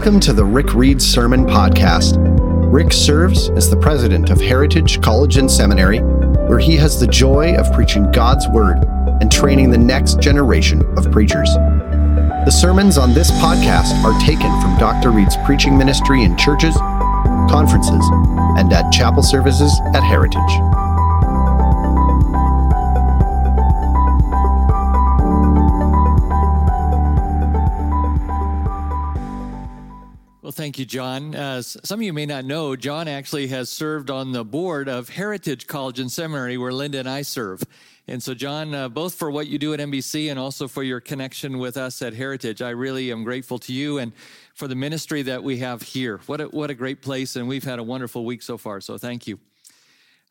Welcome to the Rick Reed Sermon Podcast. Rick serves as the president of Heritage College and Seminary, where he has the joy of preaching God's Word and training the next generation of preachers. The sermons on this podcast are taken from Dr. Reed's preaching ministry in churches, conferences, and at chapel services at Heritage. Thank you, John. As some of you may not know, John actually has served on the board of Heritage College and Seminary, where Linda and I serve. And so, John, uh, both for what you do at NBC and also for your connection with us at Heritage, I really am grateful to you and for the ministry that we have here. What a, what a great place, and we've had a wonderful week so far. So, thank you.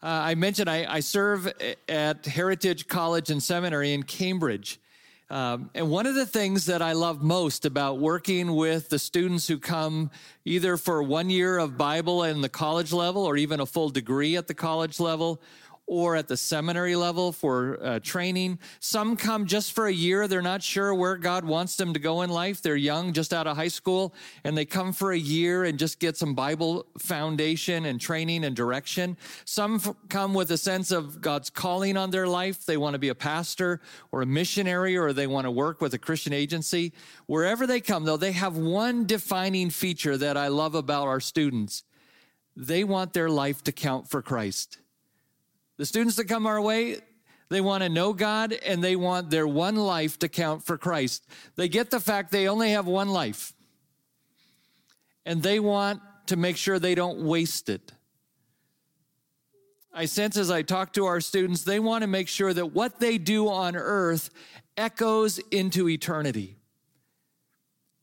Uh, I mentioned I, I serve at Heritage College and Seminary in Cambridge. Um, and one of the things that I love most about working with the students who come either for one year of Bible in the college level or even a full degree at the college level or at the seminary level for uh, training. Some come just for a year. They're not sure where God wants them to go in life. They're young, just out of high school, and they come for a year and just get some Bible foundation and training and direction. Some f- come with a sense of God's calling on their life. They want to be a pastor or a missionary or they want to work with a Christian agency. Wherever they come, though, they have one defining feature that I love about our students. They want their life to count for Christ. The students that come our way, they want to know God and they want their one life to count for Christ. They get the fact they only have one life. And they want to make sure they don't waste it. I sense as I talk to our students, they want to make sure that what they do on earth echoes into eternity.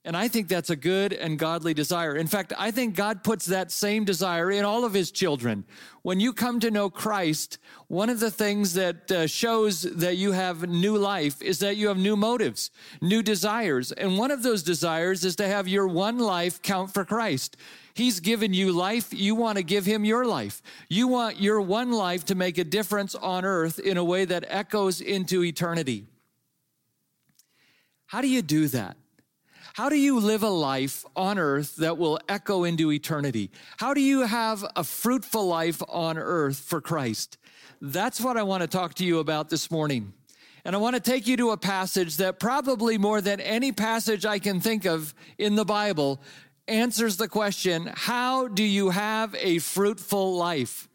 And I think that's a good and godly desire. In fact, I think God puts that same desire in all of his children. When you come to know Christ, one of the things that uh, shows that you have new life is that you have new motives, new desires. And one of those desires is to have your one life count for Christ. He's given you life. You want to give him your life. You want your one life to make a difference on earth in a way that echoes into eternity. How do you do that? How do you live a life on earth that will echo into eternity? How do you have a fruitful life on earth for Christ? That's what I want to talk to you about this morning. And I want to take you to a passage that probably more than any passage I can think of in the Bible answers the question how do you have a fruitful life?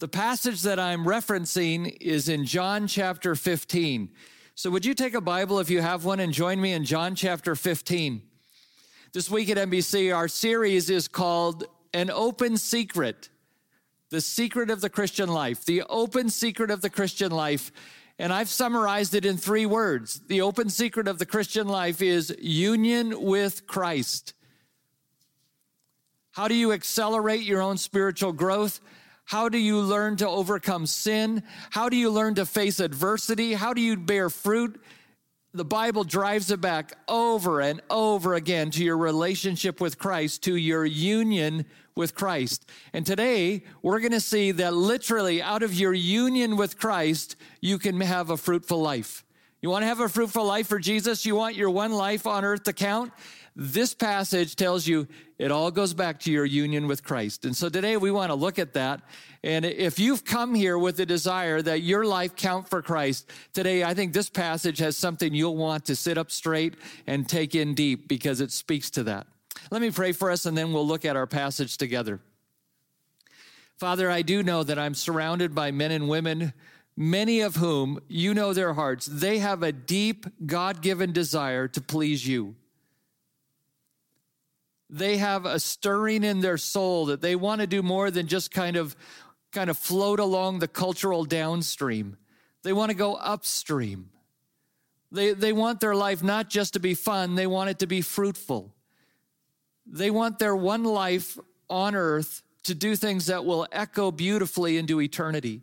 The passage that I'm referencing is in John chapter 15. So, would you take a Bible if you have one and join me in John chapter 15? This week at NBC, our series is called An Open Secret The Secret of the Christian Life. The Open Secret of the Christian Life. And I've summarized it in three words. The open secret of the Christian life is union with Christ. How do you accelerate your own spiritual growth? How do you learn to overcome sin? How do you learn to face adversity? How do you bear fruit? The Bible drives it back over and over again to your relationship with Christ, to your union with Christ. And today, we're going to see that literally out of your union with Christ, you can have a fruitful life. You want to have a fruitful life for Jesus? You want your one life on earth to count? This passage tells you it all goes back to your union with Christ. And so today we want to look at that. And if you've come here with the desire that your life count for Christ, today I think this passage has something you'll want to sit up straight and take in deep because it speaks to that. Let me pray for us and then we'll look at our passage together. Father, I do know that I'm surrounded by men and women many of whom you know their hearts. They have a deep God given desire to please you they have a stirring in their soul that they want to do more than just kind of kind of float along the cultural downstream. They want to go upstream. They, they want their life not just to be fun, they want it to be fruitful. They want their one life on earth to do things that will echo beautifully into eternity.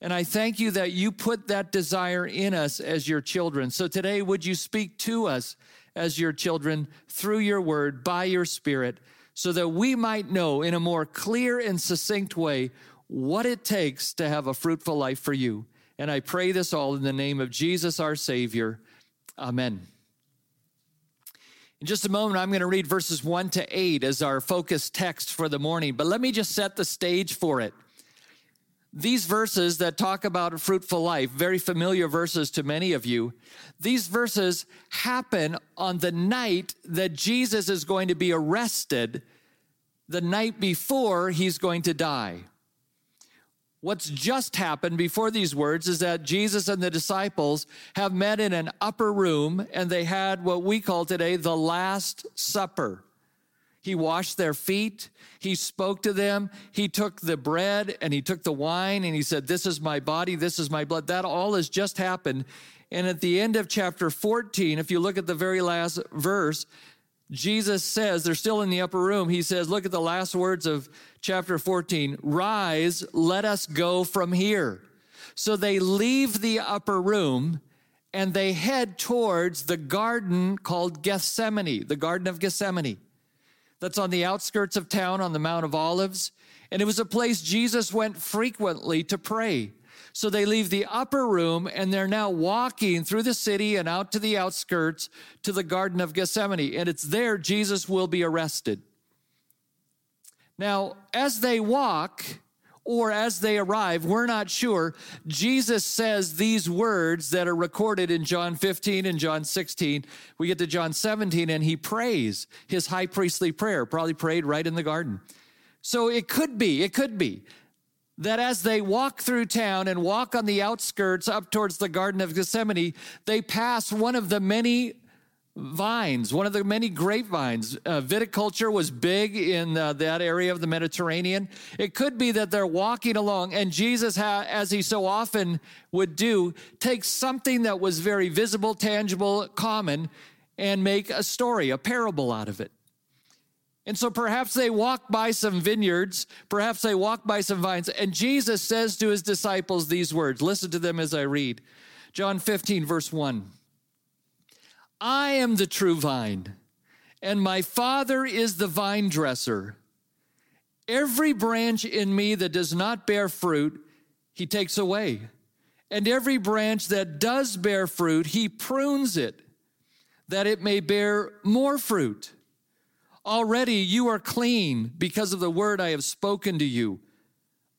And I thank you that you put that desire in us as your children. So today, would you speak to us as your children through your word by your spirit so that we might know in a more clear and succinct way what it takes to have a fruitful life for you. And I pray this all in the name of Jesus, our Savior. Amen. In just a moment, I'm going to read verses 1 to 8 as our focus text for the morning, but let me just set the stage for it. These verses that talk about a fruitful life, very familiar verses to many of you, these verses happen on the night that Jesus is going to be arrested, the night before he's going to die. What's just happened before these words is that Jesus and the disciples have met in an upper room and they had what we call today the Last Supper. He washed their feet. He spoke to them. He took the bread and he took the wine and he said, This is my body. This is my blood. That all has just happened. And at the end of chapter 14, if you look at the very last verse, Jesus says, they're still in the upper room. He says, look at the last words of chapter 14 Rise, let us go from here. So they leave the upper room and they head towards the garden called Gethsemane, the Garden of Gethsemane. That's on the outskirts of town on the Mount of Olives. And it was a place Jesus went frequently to pray. So they leave the upper room and they're now walking through the city and out to the outskirts to the Garden of Gethsemane. And it's there Jesus will be arrested. Now, as they walk, or as they arrive, we're not sure. Jesus says these words that are recorded in John 15 and John 16. We get to John 17 and he prays his high priestly prayer, probably prayed right in the garden. So it could be, it could be that as they walk through town and walk on the outskirts up towards the Garden of Gethsemane, they pass one of the many vines, one of the many grapevines. Uh, viticulture was big in uh, that area of the Mediterranean. It could be that they're walking along, and Jesus, ha- as he so often would do, takes something that was very visible, tangible, common, and make a story, a parable out of it. And so perhaps they walk by some vineyards, perhaps they walk by some vines, and Jesus says to his disciples these words. Listen to them as I read. John 15, verse 1. I am the true vine, and my Father is the vine dresser. Every branch in me that does not bear fruit, he takes away. And every branch that does bear fruit, he prunes it, that it may bear more fruit. Already you are clean because of the word I have spoken to you.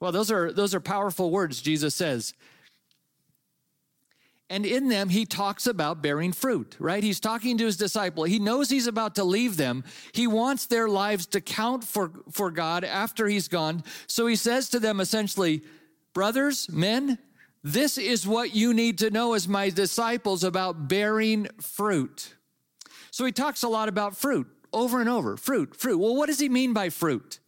Well, those are, those are powerful words, Jesus says. And in them, he talks about bearing fruit, right? He's talking to his disciple. He knows he's about to leave them. He wants their lives to count for, for God after he's gone. So he says to them essentially, brothers, men, this is what you need to know as my disciples about bearing fruit. So he talks a lot about fruit over and over fruit, fruit. Well, what does he mean by fruit?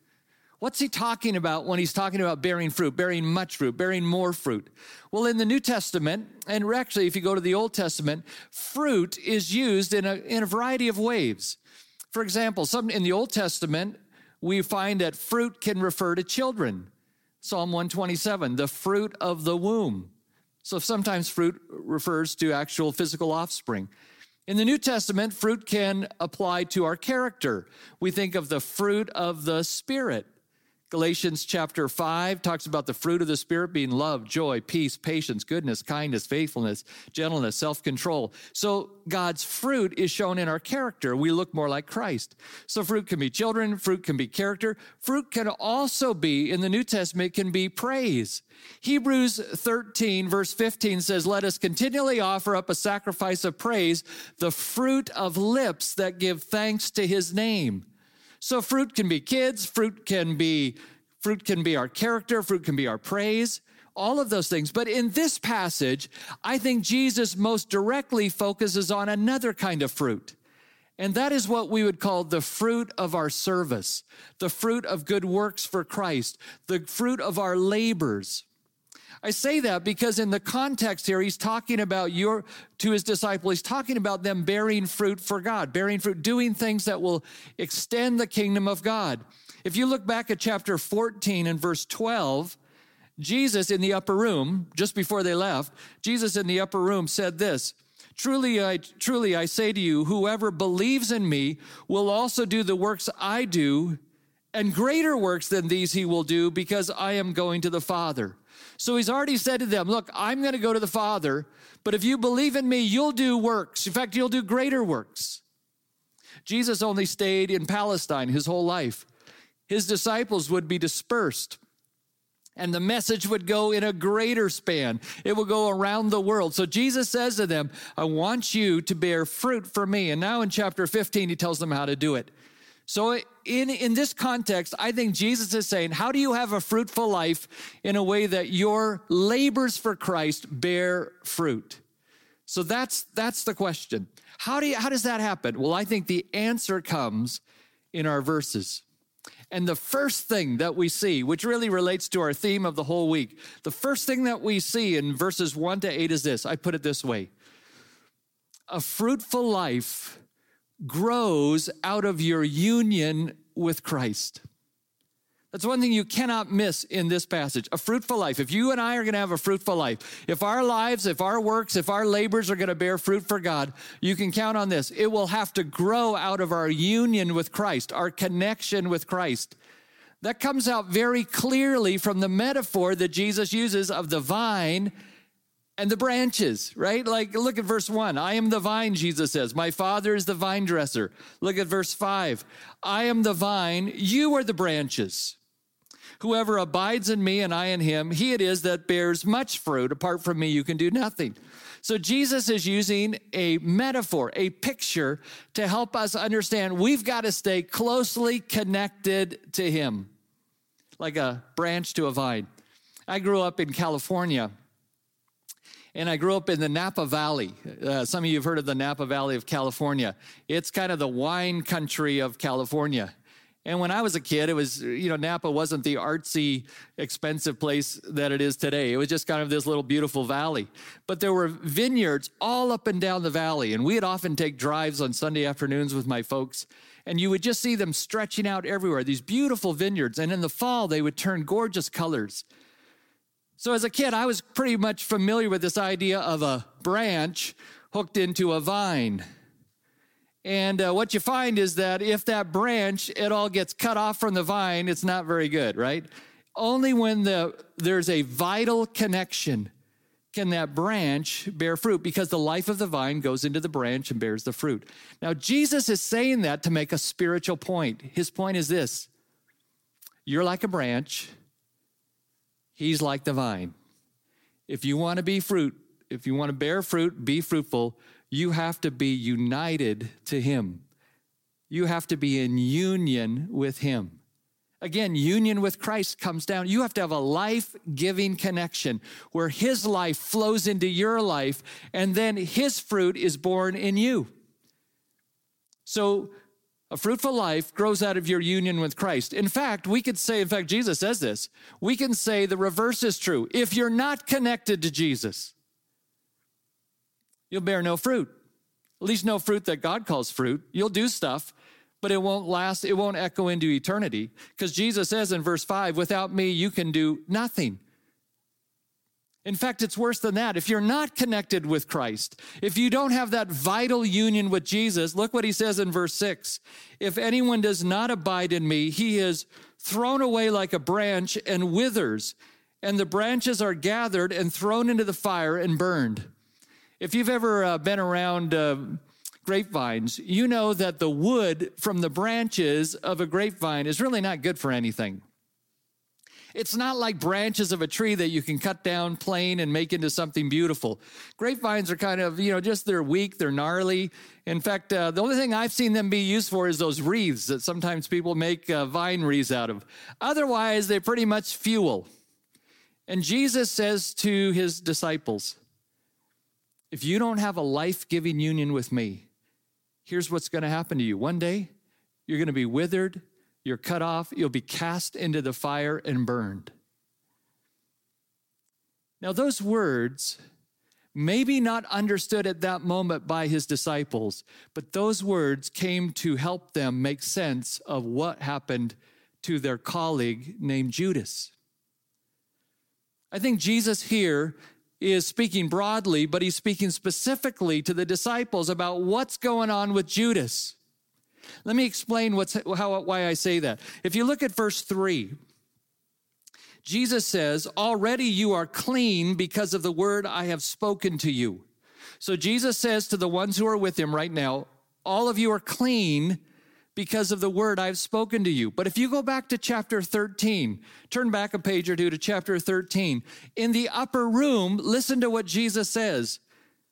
What's he talking about when he's talking about bearing fruit, bearing much fruit, bearing more fruit? Well, in the New Testament, and actually, if you go to the Old Testament, fruit is used in a, in a variety of ways. For example, some in the Old Testament, we find that fruit can refer to children. Psalm 127, the fruit of the womb. So sometimes fruit refers to actual physical offspring. In the New Testament, fruit can apply to our character. We think of the fruit of the Spirit. Galatians chapter 5 talks about the fruit of the Spirit being love, joy, peace, patience, goodness, kindness, faithfulness, gentleness, self control. So God's fruit is shown in our character. We look more like Christ. So fruit can be children, fruit can be character. Fruit can also be, in the New Testament, can be praise. Hebrews 13, verse 15 says, Let us continually offer up a sacrifice of praise, the fruit of lips that give thanks to his name. So fruit can be kids, fruit can be Fruit can be our character, fruit can be our praise, all of those things. But in this passage, I think Jesus most directly focuses on another kind of fruit. And that is what we would call the fruit of our service, the fruit of good works for Christ, the fruit of our labors. I say that because in the context here, he's talking about your, to his disciple, he's talking about them bearing fruit for God, bearing fruit, doing things that will extend the kingdom of God. If you look back at chapter 14 and verse 12, Jesus in the upper room, just before they left, Jesus in the upper room said this, Truly I, truly I say to you, whoever believes in me will also do the works I do, and greater works than these he will do because I am going to the Father. So he's already said to them, Look, I'm going to go to the Father, but if you believe in me, you'll do works. In fact, you'll do greater works. Jesus only stayed in Palestine his whole life. His disciples would be dispersed. And the message would go in a greater span. It will go around the world. So Jesus says to them, I want you to bear fruit for me. And now in chapter 15, he tells them how to do it. So in, in this context, I think Jesus is saying, how do you have a fruitful life in a way that your labors for Christ bear fruit? So that's, that's the question. How, do you, how does that happen? Well, I think the answer comes in our verses. And the first thing that we see, which really relates to our theme of the whole week, the first thing that we see in verses one to eight is this. I put it this way A fruitful life grows out of your union with Christ. That's one thing you cannot miss in this passage. A fruitful life. If you and I are going to have a fruitful life, if our lives, if our works, if our labors are going to bear fruit for God, you can count on this. It will have to grow out of our union with Christ, our connection with Christ. That comes out very clearly from the metaphor that Jesus uses of the vine and the branches, right? Like, look at verse one. I am the vine, Jesus says. My father is the vine dresser. Look at verse five. I am the vine, you are the branches. Whoever abides in me and I in him, he it is that bears much fruit. Apart from me, you can do nothing. So Jesus is using a metaphor, a picture to help us understand we've got to stay closely connected to him, like a branch to a vine. I grew up in California and I grew up in the Napa Valley. Uh, some of you have heard of the Napa Valley of California. It's kind of the wine country of California. And when I was a kid, it was, you know, Napa wasn't the artsy, expensive place that it is today. It was just kind of this little beautiful valley. But there were vineyards all up and down the valley. And we'd often take drives on Sunday afternoons with my folks. And you would just see them stretching out everywhere, these beautiful vineyards. And in the fall, they would turn gorgeous colors. So as a kid, I was pretty much familiar with this idea of a branch hooked into a vine. And uh, what you find is that if that branch, it all gets cut off from the vine, it's not very good, right? Only when the, there's a vital connection can that branch bear fruit because the life of the vine goes into the branch and bears the fruit. Now, Jesus is saying that to make a spiritual point. His point is this You're like a branch He's like the vine. If you want to be fruit, if you want to bear fruit, be fruitful, you have to be united to Him. You have to be in union with Him. Again, union with Christ comes down. You have to have a life giving connection where His life flows into your life and then His fruit is borne in you. So a fruitful life grows out of your union with Christ. In fact, we could say, in fact, Jesus says this, we can say the reverse is true. If you're not connected to Jesus, you'll bear no fruit. At least no fruit that God calls fruit. You'll do stuff, but it won't last, it won't echo into eternity. Because Jesus says in verse 5, without me, you can do nothing. In fact, it's worse than that. If you're not connected with Christ, if you don't have that vital union with Jesus, look what he says in verse 6. If anyone does not abide in me, he is thrown away like a branch and withers, and the branches are gathered and thrown into the fire and burned. If you've ever uh, been around uh, grapevines, you know that the wood from the branches of a grapevine is really not good for anything. It's not like branches of a tree that you can cut down plane and make into something beautiful. Grapevines are kind of, you know, just they're weak, they're gnarly. In fact, uh, the only thing I've seen them be used for is those wreaths that sometimes people make uh, vine wreaths out of. Otherwise, they're pretty much fuel. And Jesus says to his disciples, if you don't have a life giving union with me, here's what's going to happen to you. One day, you're going to be withered, you're cut off, you'll be cast into the fire and burned. Now, those words, maybe not understood at that moment by his disciples, but those words came to help them make sense of what happened to their colleague named Judas. I think Jesus here is speaking broadly, but he's speaking specifically to the disciples about what's going on with Judas. Let me explain what's, how, why I say that. If you look at verse 3, Jesus says, Already you are clean because of the word I have spoken to you. So Jesus says to the ones who are with him right now, All of you are clean because of the word I've spoken to you. But if you go back to chapter 13, turn back a page or two to chapter 13, in the upper room, listen to what Jesus says.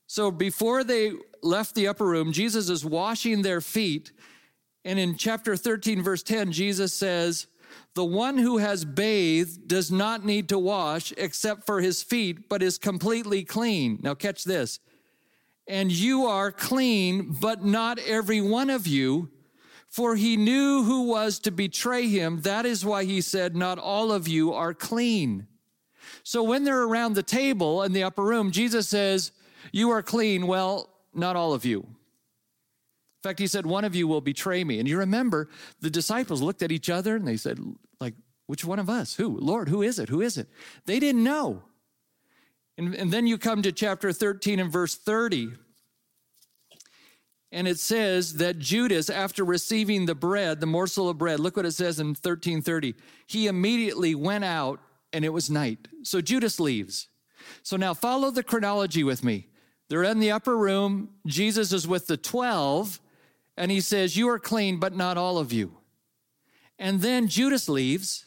So before they left the upper room, Jesus is washing their feet and in chapter 13, verse 10, Jesus says, The one who has bathed does not need to wash except for his feet, but is completely clean. Now, catch this. And you are clean, but not every one of you. For he knew who was to betray him. That is why he said, Not all of you are clean. So when they're around the table in the upper room, Jesus says, You are clean. Well, not all of you. In fact, he said, One of you will betray me. And you remember the disciples looked at each other and they said, like, which one of us? Who? Lord, who is it? Who is it? They didn't know. And, and then you come to chapter 13 and verse 30. And it says that Judas, after receiving the bread, the morsel of bread, look what it says in 1330. He immediately went out and it was night. So Judas leaves. So now follow the chronology with me. They're in the upper room. Jesus is with the 12 and he says, You are clean, but not all of you. And then Judas leaves.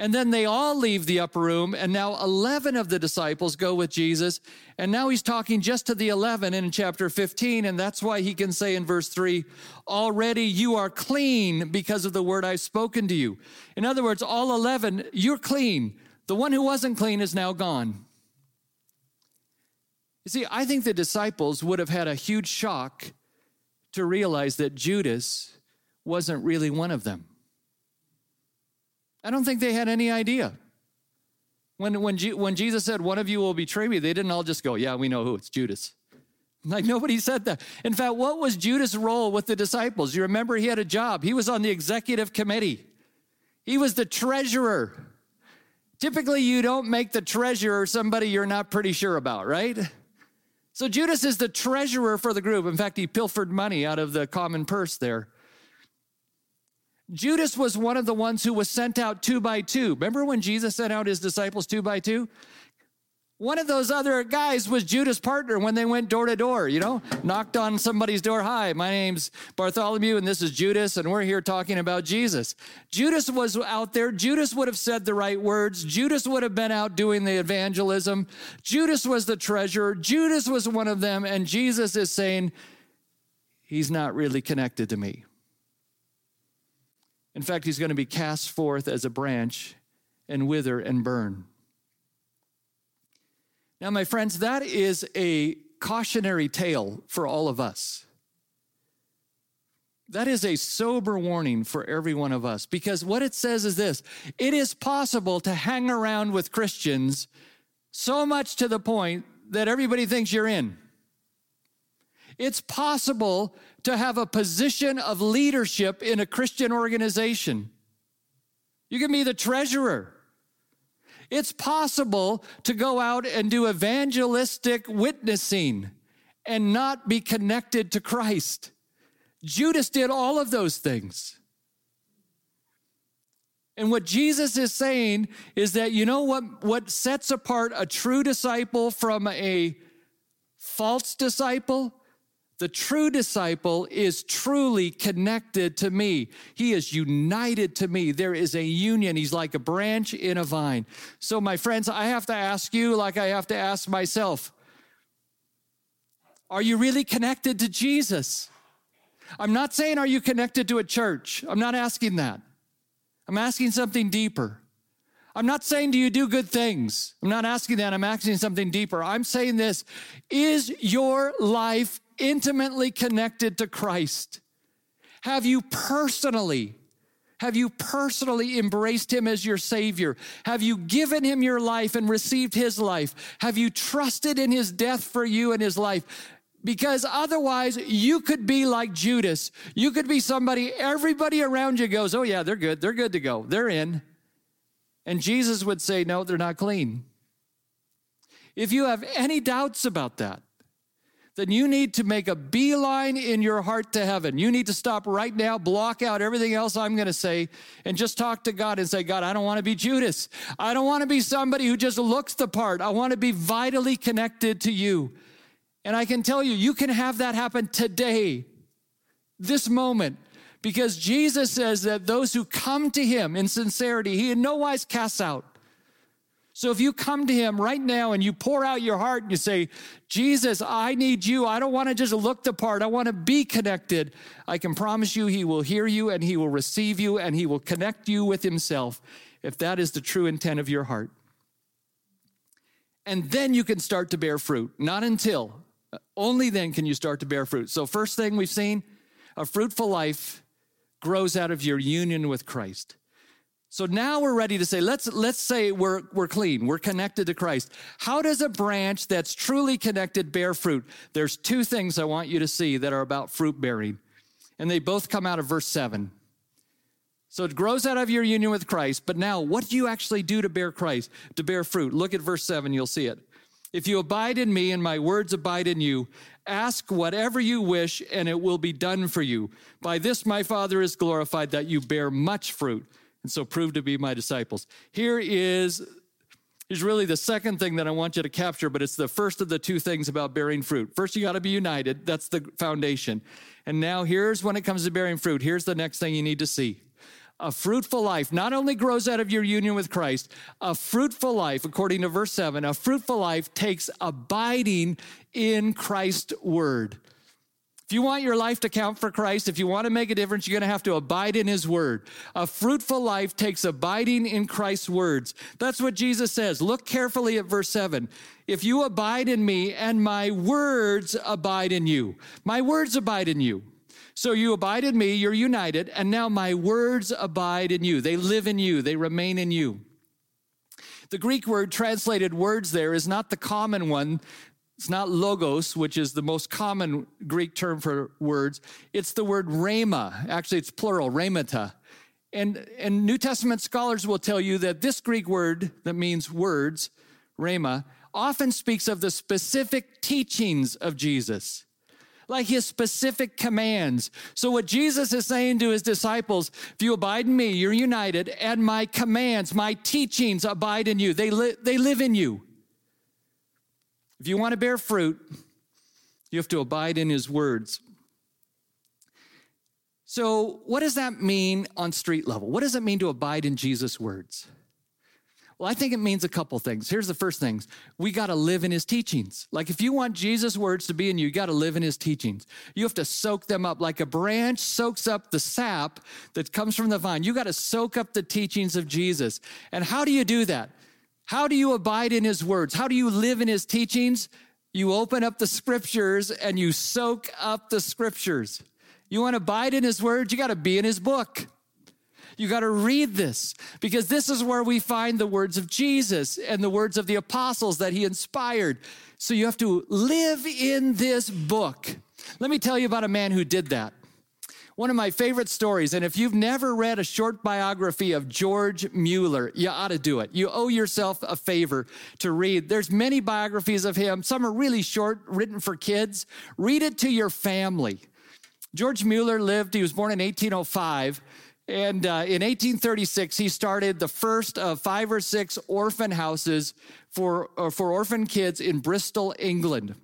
And then they all leave the upper room, and now 11 of the disciples go with Jesus. And now he's talking just to the 11 in chapter 15, and that's why he can say in verse 3 Already you are clean because of the word I've spoken to you. In other words, all 11, you're clean. The one who wasn't clean is now gone. You see, I think the disciples would have had a huge shock to realize that Judas wasn't really one of them. I don't think they had any idea. When, when, when Jesus said, One of you will betray me, they didn't all just go, Yeah, we know who, it's Judas. Like nobody said that. In fact, what was Judas' role with the disciples? You remember he had a job, he was on the executive committee, he was the treasurer. Typically, you don't make the treasurer somebody you're not pretty sure about, right? So Judas is the treasurer for the group. In fact, he pilfered money out of the common purse there. Judas was one of the ones who was sent out two by two. Remember when Jesus sent out his disciples two by two? One of those other guys was Judas' partner when they went door to door, you know, knocked on somebody's door. Hi, my name's Bartholomew, and this is Judas, and we're here talking about Jesus. Judas was out there. Judas would have said the right words. Judas would have been out doing the evangelism. Judas was the treasurer. Judas was one of them, and Jesus is saying, He's not really connected to me. In fact, he's going to be cast forth as a branch and wither and burn. Now, my friends, that is a cautionary tale for all of us. That is a sober warning for every one of us because what it says is this it is possible to hang around with Christians so much to the point that everybody thinks you're in. It's possible to have a position of leadership in a Christian organization. You can be the treasurer. It's possible to go out and do evangelistic witnessing and not be connected to Christ. Judas did all of those things. And what Jesus is saying is that you know what, what sets apart a true disciple from a false disciple? The true disciple is truly connected to me. He is united to me. There is a union. He's like a branch in a vine. So, my friends, I have to ask you, like I have to ask myself, are you really connected to Jesus? I'm not saying, are you connected to a church? I'm not asking that. I'm asking something deeper. I'm not saying, do you do good things? I'm not asking that. I'm asking something deeper. I'm saying this Is your life intimately connected to Christ? Have you personally have you personally embraced him as your Savior? Have you given him your life and received his life? Have you trusted in his death for you and his life? Because otherwise, you could be like Judas. You could be somebody, everybody around you goes, Oh, yeah, they're good. They're good to go. They're in. And Jesus would say, No, they're not clean. If you have any doubts about that, then you need to make a beeline in your heart to heaven. You need to stop right now, block out everything else I'm going to say, and just talk to God and say, God, I don't want to be Judas. I don't want to be somebody who just looks the part. I want to be vitally connected to you. And I can tell you, you can have that happen today, this moment, because Jesus says that those who come to him in sincerity, he in no wise casts out. So if you come to him right now and you pour out your heart and you say, Jesus, I need you. I don't want to just look the part. I want to be connected. I can promise you he will hear you and he will receive you and he will connect you with himself if that is the true intent of your heart. And then you can start to bear fruit. Not until. Only then can you start to bear fruit. So first thing we've seen, a fruitful life grows out of your union with Christ. So now we're ready to say, let's, let's say we're, we're clean, we're connected to Christ. How does a branch that's truly connected bear fruit? There's two things I want you to see that are about fruit bearing, and they both come out of verse 7. So it grows out of your union with Christ, but now what do you actually do to bear Christ, to bear fruit? Look at verse 7, you'll see it. If you abide in me and my words abide in you, ask whatever you wish and it will be done for you. By this my Father is glorified that you bear much fruit and so prove to be my disciples. Here is is really the second thing that I want you to capture, but it's the first of the two things about bearing fruit. First, you got to be united. That's the foundation. And now here's when it comes to bearing fruit. Here's the next thing you need to see. A fruitful life not only grows out of your union with Christ, a fruitful life, according to verse 7, a fruitful life takes abiding in Christ's word. If you want your life to count for Christ, if you want to make a difference, you're going to have to abide in his word. A fruitful life takes abiding in Christ's words. That's what Jesus says. Look carefully at verse 7. If you abide in me and my words abide in you, my words abide in you. So you abide in me, you're united, and now my words abide in you. They live in you, they remain in you. The Greek word translated words there is not the common one it's not logos, which is the most common Greek term for words. It's the word rhema. Actually, it's plural, rhemata. And, and New Testament scholars will tell you that this Greek word that means words, rhema, often speaks of the specific teachings of Jesus, like his specific commands. So, what Jesus is saying to his disciples, if you abide in me, you're united, and my commands, my teachings abide in you. They, li- they live in you. If you want to bear fruit, you have to abide in his words. So, what does that mean on street level? What does it mean to abide in Jesus' words? Well, I think it means a couple things. Here's the first things. We got to live in his teachings. Like if you want Jesus' words to be in you, you got to live in his teachings. You have to soak them up like a branch soaks up the sap that comes from the vine. You got to soak up the teachings of Jesus. And how do you do that? How do you abide in his words? How do you live in his teachings? You open up the scriptures and you soak up the scriptures. You want to abide in his words? You got to be in his book. You got to read this because this is where we find the words of Jesus and the words of the apostles that he inspired. So you have to live in this book. Let me tell you about a man who did that one of my favorite stories. And if you've never read a short biography of George Mueller, you ought to do it. You owe yourself a favor to read. There's many biographies of him. Some are really short, written for kids. Read it to your family. George Mueller lived, he was born in 1805. And uh, in 1836, he started the first of five or six orphan houses for, uh, for orphan kids in Bristol, England.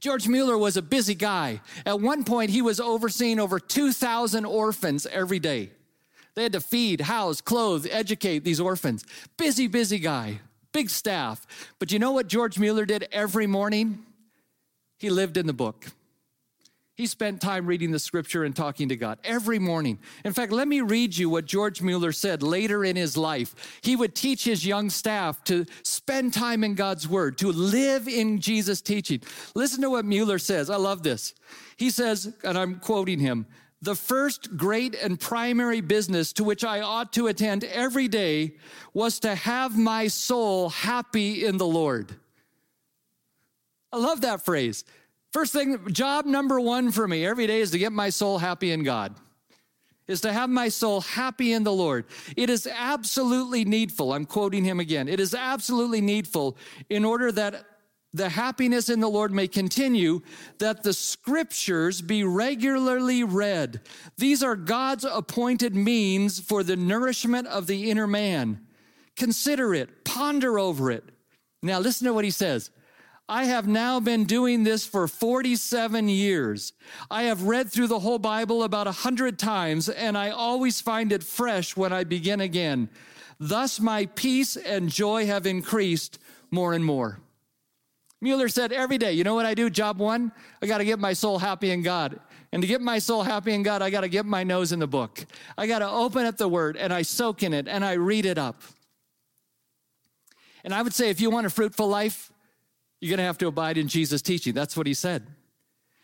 George Mueller was a busy guy. At one point, he was overseeing over 2,000 orphans every day. They had to feed, house, clothe, educate these orphans. Busy, busy guy, big staff. But you know what George Mueller did every morning? He lived in the book. He spent time reading the scripture and talking to God every morning. In fact, let me read you what George Mueller said later in his life. He would teach his young staff to spend time in God's word, to live in Jesus' teaching. Listen to what Mueller says. I love this. He says, and I'm quoting him, the first great and primary business to which I ought to attend every day was to have my soul happy in the Lord. I love that phrase. First thing, job number one for me every day is to get my soul happy in God, is to have my soul happy in the Lord. It is absolutely needful. I'm quoting him again. It is absolutely needful in order that the happiness in the Lord may continue, that the scriptures be regularly read. These are God's appointed means for the nourishment of the inner man. Consider it, ponder over it. Now, listen to what he says. I have now been doing this for 47 years. I have read through the whole Bible about a hundred times, and I always find it fresh when I begin again. Thus, my peace and joy have increased more and more. Mueller said, Every day, you know what I do? Job one, I got to get my soul happy in God. And to get my soul happy in God, I got to get my nose in the book. I got to open up the word and I soak in it and I read it up. And I would say, if you want a fruitful life, you're going to have to abide in Jesus' teaching. That's what he said.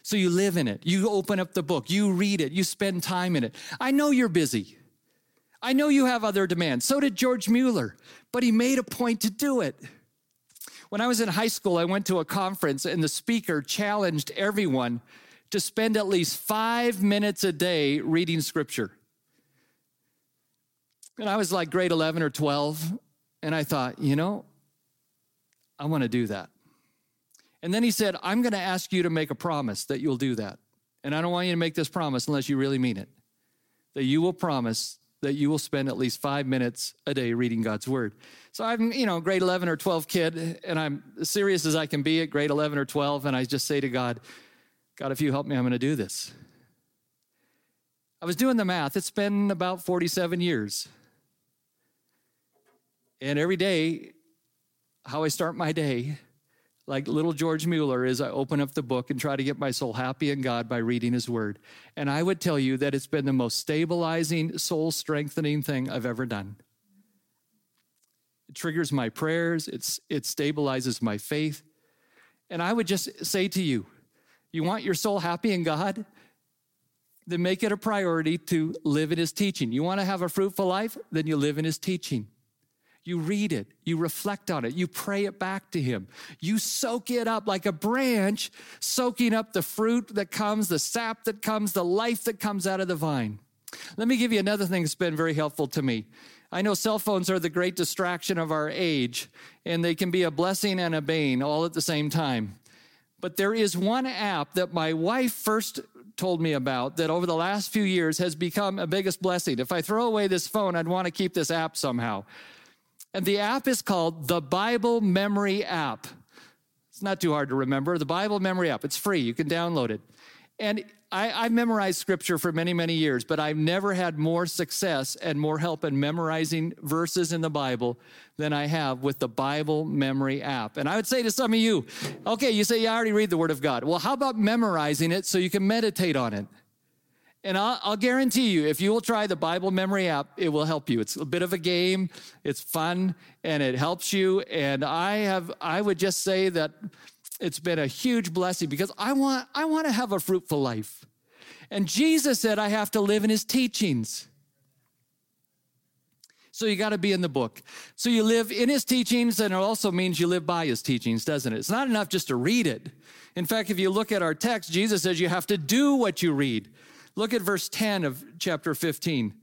So you live in it. You open up the book. You read it. You spend time in it. I know you're busy. I know you have other demands. So did George Mueller, but he made a point to do it. When I was in high school, I went to a conference and the speaker challenged everyone to spend at least five minutes a day reading scripture. And I was like grade 11 or 12, and I thought, you know, I want to do that. And then he said, I'm going to ask you to make a promise that you'll do that. And I don't want you to make this promise unless you really mean it. That you will promise that you will spend at least five minutes a day reading God's word. So I'm, you know, grade 11 or 12 kid, and I'm as serious as I can be at grade 11 or 12, and I just say to God, God, if you help me, I'm going to do this. I was doing the math. It's been about 47 years. And every day, how I start my day like little George Mueller is I open up the book and try to get my soul happy in God by reading his word. And I would tell you that it's been the most stabilizing, soul strengthening thing I've ever done. It triggers my prayers, it's, it stabilizes my faith. And I would just say to you, you want your soul happy in God? Then make it a priority to live in his teaching. You want to have a fruitful life? Then you live in his teaching. You read it, you reflect on it, you pray it back to Him. You soak it up like a branch, soaking up the fruit that comes, the sap that comes, the life that comes out of the vine. Let me give you another thing that's been very helpful to me. I know cell phones are the great distraction of our age, and they can be a blessing and a bane all at the same time. But there is one app that my wife first told me about that over the last few years has become a biggest blessing. If I throw away this phone, I'd want to keep this app somehow. And the app is called the Bible Memory App. It's not too hard to remember. The Bible Memory App. It's free. You can download it. And I, have memorized scripture for many, many years, but I've never had more success and more help in memorizing verses in the Bible than I have with the Bible Memory app. And I would say to some of you, okay, you say, yeah, I already read the Word of God. Well, how about memorizing it so you can meditate on it? And I'll, I'll, guarantee you, if you will try the Bible Memory app, it will help you. It's a bit of a game, it's fun, and it helps you. And I have, I would just say that it's been a huge blessing because I want, I want to have a fruitful life. And Jesus said I have to live in his teachings. So you got to be in the book. So you live in his teachings, and it also means you live by his teachings, doesn't it? It's not enough just to read it. In fact, if you look at our text, Jesus says you have to do what you read. Look at verse 10 of chapter 15.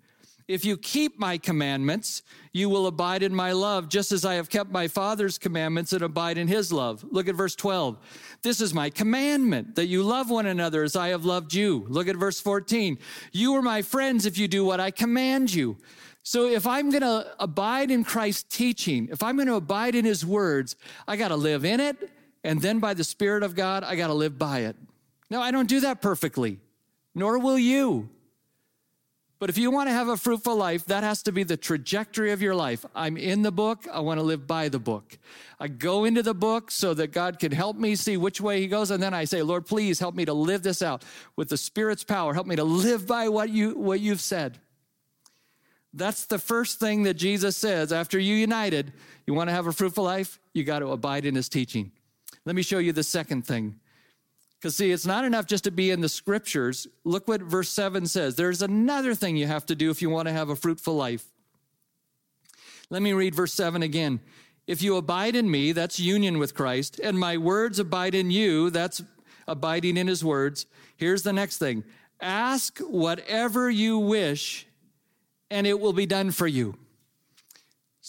If you keep my commandments, you will abide in my love, just as I have kept my Father's commandments and abide in his love. Look at verse 12. This is my commandment that you love one another as I have loved you. Look at verse 14. You are my friends if you do what I command you. So if I'm going to abide in Christ's teaching, if I'm going to abide in his words, I got to live in it and then by the Spirit of God, I got to live by it. Now, I don't do that perfectly, nor will you. But if you want to have a fruitful life, that has to be the trajectory of your life. I'm in the book. I want to live by the book. I go into the book so that God can help me see which way He goes. And then I say, Lord, please help me to live this out with the Spirit's power. Help me to live by what, you, what you've said. That's the first thing that Jesus says after you united. You want to have a fruitful life? You got to abide in His teaching. Let me show you the second thing. Because, see, it's not enough just to be in the scriptures. Look what verse 7 says. There's another thing you have to do if you want to have a fruitful life. Let me read verse 7 again. If you abide in me, that's union with Christ, and my words abide in you, that's abiding in his words. Here's the next thing ask whatever you wish, and it will be done for you.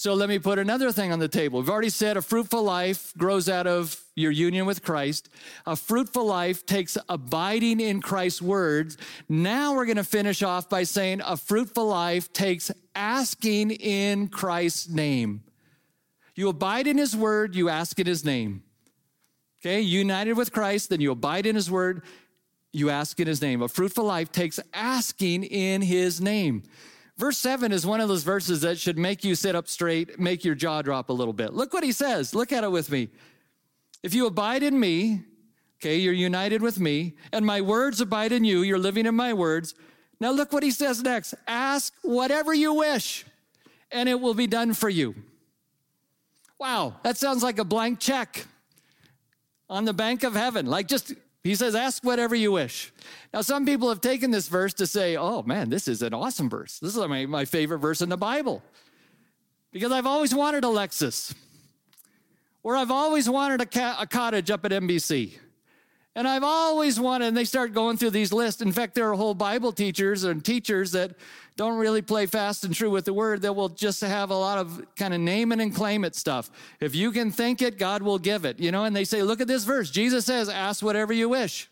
So let me put another thing on the table. We've already said a fruitful life grows out of your union with Christ. A fruitful life takes abiding in Christ's words. Now we're going to finish off by saying a fruitful life takes asking in Christ's name. You abide in his word, you ask in his name. Okay, united with Christ, then you abide in his word, you ask in his name. A fruitful life takes asking in his name. Verse 7 is one of those verses that should make you sit up straight, make your jaw drop a little bit. Look what he says. Look at it with me. If you abide in me, okay, you're united with me, and my words abide in you, you're living in my words. Now look what he says next ask whatever you wish, and it will be done for you. Wow, that sounds like a blank check on the bank of heaven. Like just he says, ask whatever you wish. Now, some people have taken this verse to say, oh man, this is an awesome verse. This is my, my favorite verse in the Bible. Because I've always wanted a Lexus, or I've always wanted a, ca- a cottage up at NBC. And I've always wanted, and they start going through these lists. In fact, there are whole Bible teachers and teachers that don't really play fast and true with the word that will just have a lot of kind of name it and claim it stuff. If you can think it, God will give it, you know, and they say, look at this verse. Jesus says, ask whatever you wish.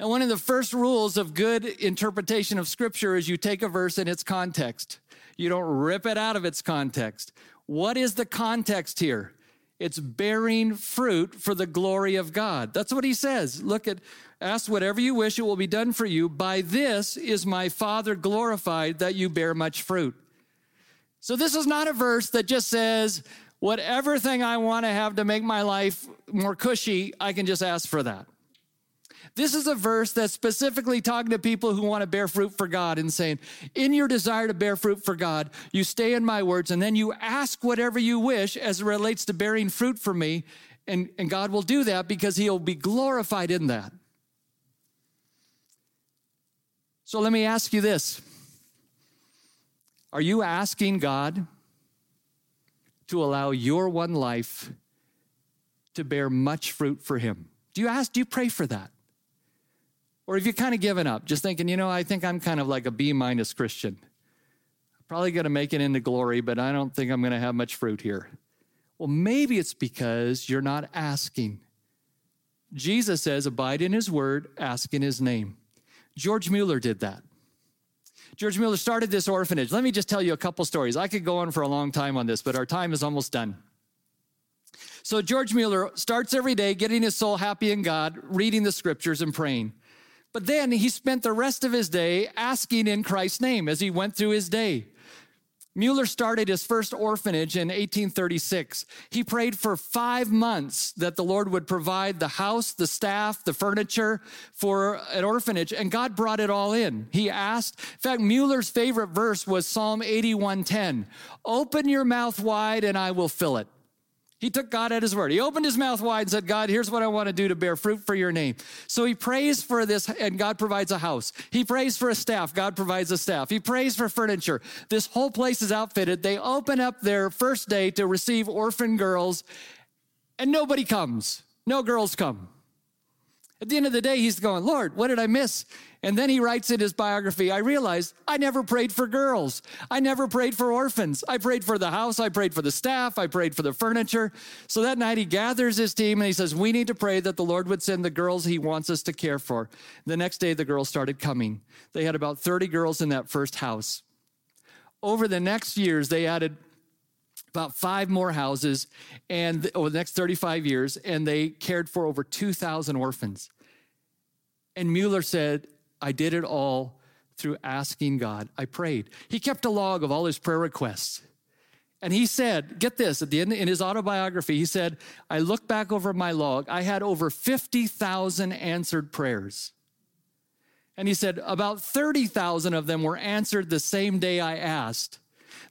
Now, one of the first rules of good interpretation of scripture is you take a verse in its context. You don't rip it out of its context. What is the context here? It's bearing fruit for the glory of God. That's what he says. Look at, ask whatever you wish, it will be done for you. By this is my Father glorified that you bear much fruit. So this is not a verse that just says, whatever thing I want to have to make my life more cushy, I can just ask for that. This is a verse that's specifically talking to people who want to bear fruit for God and saying, in your desire to bear fruit for God, you stay in my words and then you ask whatever you wish as it relates to bearing fruit for me. And, and God will do that because he'll be glorified in that. So let me ask you this Are you asking God to allow your one life to bear much fruit for him? Do you ask, do you pray for that? Or have you kind of given up, just thinking, you know, I think I'm kind of like a B minus Christian. I'm Probably going to make it into glory, but I don't think I'm going to have much fruit here. Well, maybe it's because you're not asking. Jesus says, abide in his word, ask in his name. George Mueller did that. George Mueller started this orphanage. Let me just tell you a couple stories. I could go on for a long time on this, but our time is almost done. So, George Mueller starts every day getting his soul happy in God, reading the scriptures and praying. But then he spent the rest of his day asking in Christ's name as he went through his day. Mueller started his first orphanage in 1836. He prayed for five months that the Lord would provide the house, the staff, the furniture for an orphanage, and God brought it all in. He asked, in fact, Mueller's favorite verse was Psalm 81:10. Open your mouth wide and I will fill it. He took God at his word. He opened his mouth wide and said, God, here's what I want to do to bear fruit for your name. So he prays for this, and God provides a house. He prays for a staff. God provides a staff. He prays for furniture. This whole place is outfitted. They open up their first day to receive orphan girls, and nobody comes. No girls come. At the end of the day, he's going, Lord, what did I miss? And then he writes in his biography, I realized I never prayed for girls. I never prayed for orphans. I prayed for the house. I prayed for the staff. I prayed for the furniture. So that night he gathers his team and he says, We need to pray that the Lord would send the girls he wants us to care for. The next day, the girls started coming. They had about 30 girls in that first house. Over the next years, they added about five more houses and over the next 35 years, and they cared for over 2,000 orphans. And Mueller said, I did it all through asking God. I prayed. He kept a log of all his prayer requests. And he said, get this, at the end in his autobiography, he said, I look back over my log, I had over 50,000 answered prayers. And he said, about 30,000 of them were answered the same day I asked.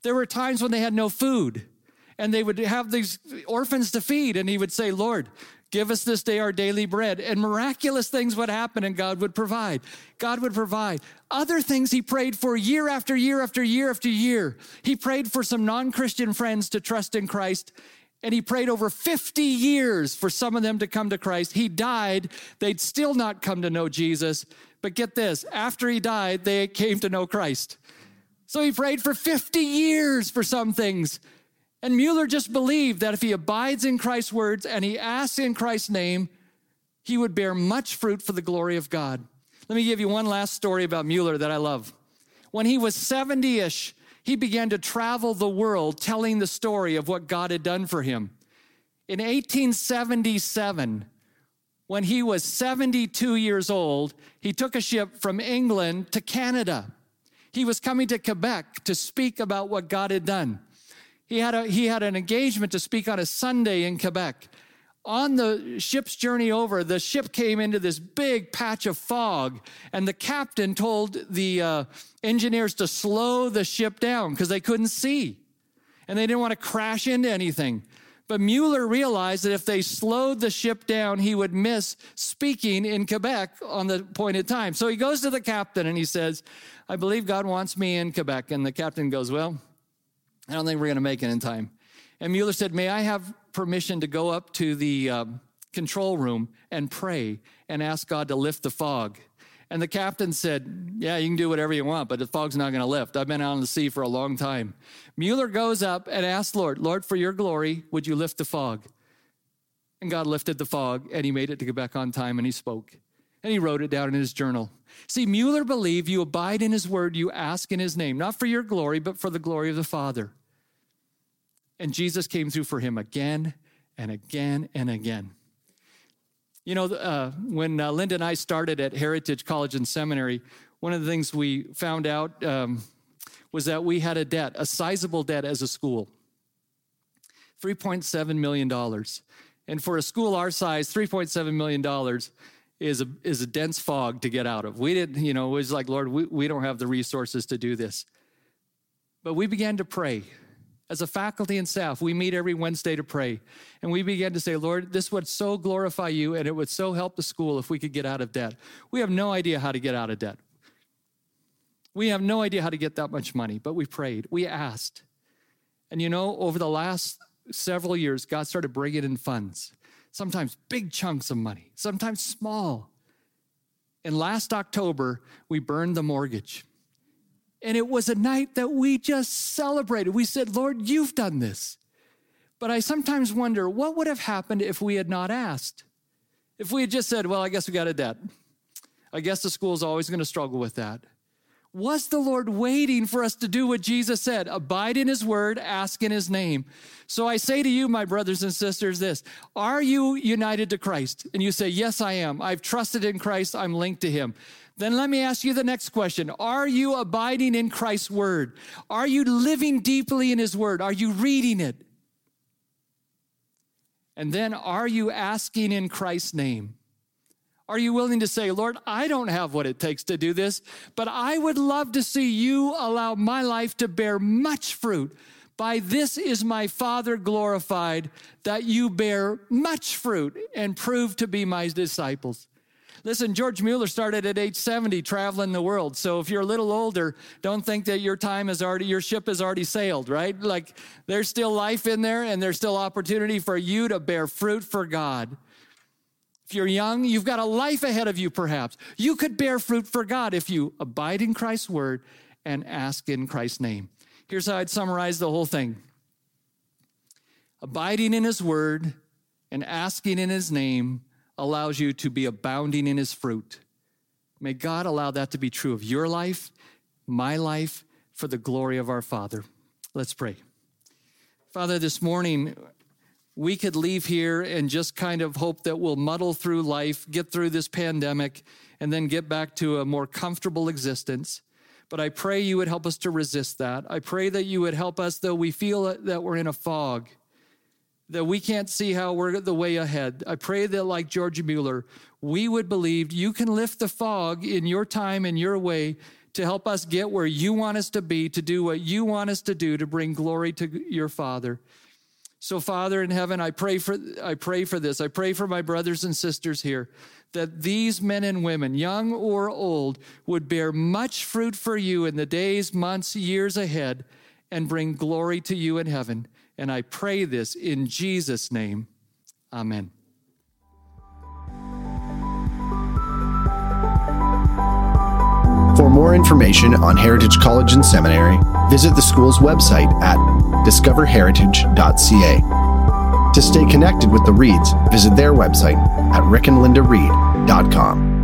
There were times when they had no food and they would have these orphans to feed. And he would say, Lord, give us this day our daily bread. And miraculous things would happen and God would provide. God would provide. Other things he prayed for year after year after year after year. He prayed for some non Christian friends to trust in Christ. And he prayed over 50 years for some of them to come to Christ. He died. They'd still not come to know Jesus. But get this after he died, they came to know Christ. So he prayed for 50 years for some things. And Mueller just believed that if he abides in Christ's words and he asks in Christ's name, he would bear much fruit for the glory of God. Let me give you one last story about Mueller that I love. When he was 70 ish, he began to travel the world telling the story of what God had done for him. In 1877, when he was 72 years old, he took a ship from England to Canada. He was coming to Quebec to speak about what God had done. He had, a, he had an engagement to speak on a Sunday in Quebec. On the ship's journey over, the ship came into this big patch of fog, and the captain told the uh, engineers to slow the ship down because they couldn't see. And they didn't want to crash into anything. But Mueller realized that if they slowed the ship down, he would miss speaking in Quebec on the appointed time. So he goes to the captain and he says, I believe God wants me in Quebec. And the captain goes, Well, I don't think we're going to make it in time. And Mueller said, May I have permission to go up to the um, control room and pray and ask God to lift the fog? And the captain said, Yeah, you can do whatever you want, but the fog's not going to lift. I've been out on the sea for a long time. Mueller goes up and asks Lord, Lord, for your glory, would you lift the fog? And God lifted the fog and he made it to get back on time and he spoke. And he wrote it down in his journal. See, Mueller believed you abide in his word, you ask in his name, not for your glory, but for the glory of the Father. And Jesus came through for him again and again and again. You know, uh, when uh, Linda and I started at Heritage College and Seminary, one of the things we found out um, was that we had a debt, a sizable debt as a school $3.7 million. And for a school our size, $3.7 million is a, is a dense fog to get out of. We didn't, you know, it was like, Lord, we, we don't have the resources to do this. But we began to pray. As a faculty and staff, we meet every Wednesday to pray. And we began to say, Lord, this would so glorify you and it would so help the school if we could get out of debt. We have no idea how to get out of debt. We have no idea how to get that much money, but we prayed, we asked. And you know, over the last several years, God started bringing in funds sometimes big chunks of money, sometimes small. And last October, we burned the mortgage. And it was a night that we just celebrated. We said, Lord, you've done this. But I sometimes wonder what would have happened if we had not asked? If we had just said, well, I guess we got a debt. I guess the school's always going to struggle with that. Was the Lord waiting for us to do what Jesus said? Abide in his word, ask in his name. So I say to you, my brothers and sisters, this Are you united to Christ? And you say, Yes, I am. I've trusted in Christ, I'm linked to him. Then let me ask you the next question Are you abiding in Christ's word? Are you living deeply in his word? Are you reading it? And then are you asking in Christ's name? Are you willing to say, Lord, I don't have what it takes to do this, but I would love to see you allow my life to bear much fruit? By this is my Father glorified, that you bear much fruit and prove to be my disciples. Listen, George Mueller started at age 70 traveling the world. So if you're a little older, don't think that your time is already, your ship has already sailed, right? Like there's still life in there and there's still opportunity for you to bear fruit for God. If you're young, you've got a life ahead of you, perhaps. You could bear fruit for God if you abide in Christ's word and ask in Christ's name. Here's how I'd summarize the whole thing abiding in his word and asking in his name allows you to be abounding in his fruit. May God allow that to be true of your life, my life, for the glory of our Father. Let's pray. Father, this morning, we could leave here and just kind of hope that we'll muddle through life, get through this pandemic, and then get back to a more comfortable existence. But I pray you would help us to resist that. I pray that you would help us, though we feel that we're in a fog, that we can't see how we're the way ahead. I pray that, like George Mueller, we would believe you can lift the fog in your time and your way to help us get where you want us to be, to do what you want us to do, to bring glory to your Father. So, Father in heaven, I pray for I pray for this. I pray for my brothers and sisters here that these men and women, young or old, would bear much fruit for you in the days, months, years ahead and bring glory to you in heaven. And I pray this in Jesus' name. Amen. More information on Heritage College and Seminary, visit the school's website at discoverheritage.ca. To stay connected with the Reeds, visit their website at rickandlindareed.com.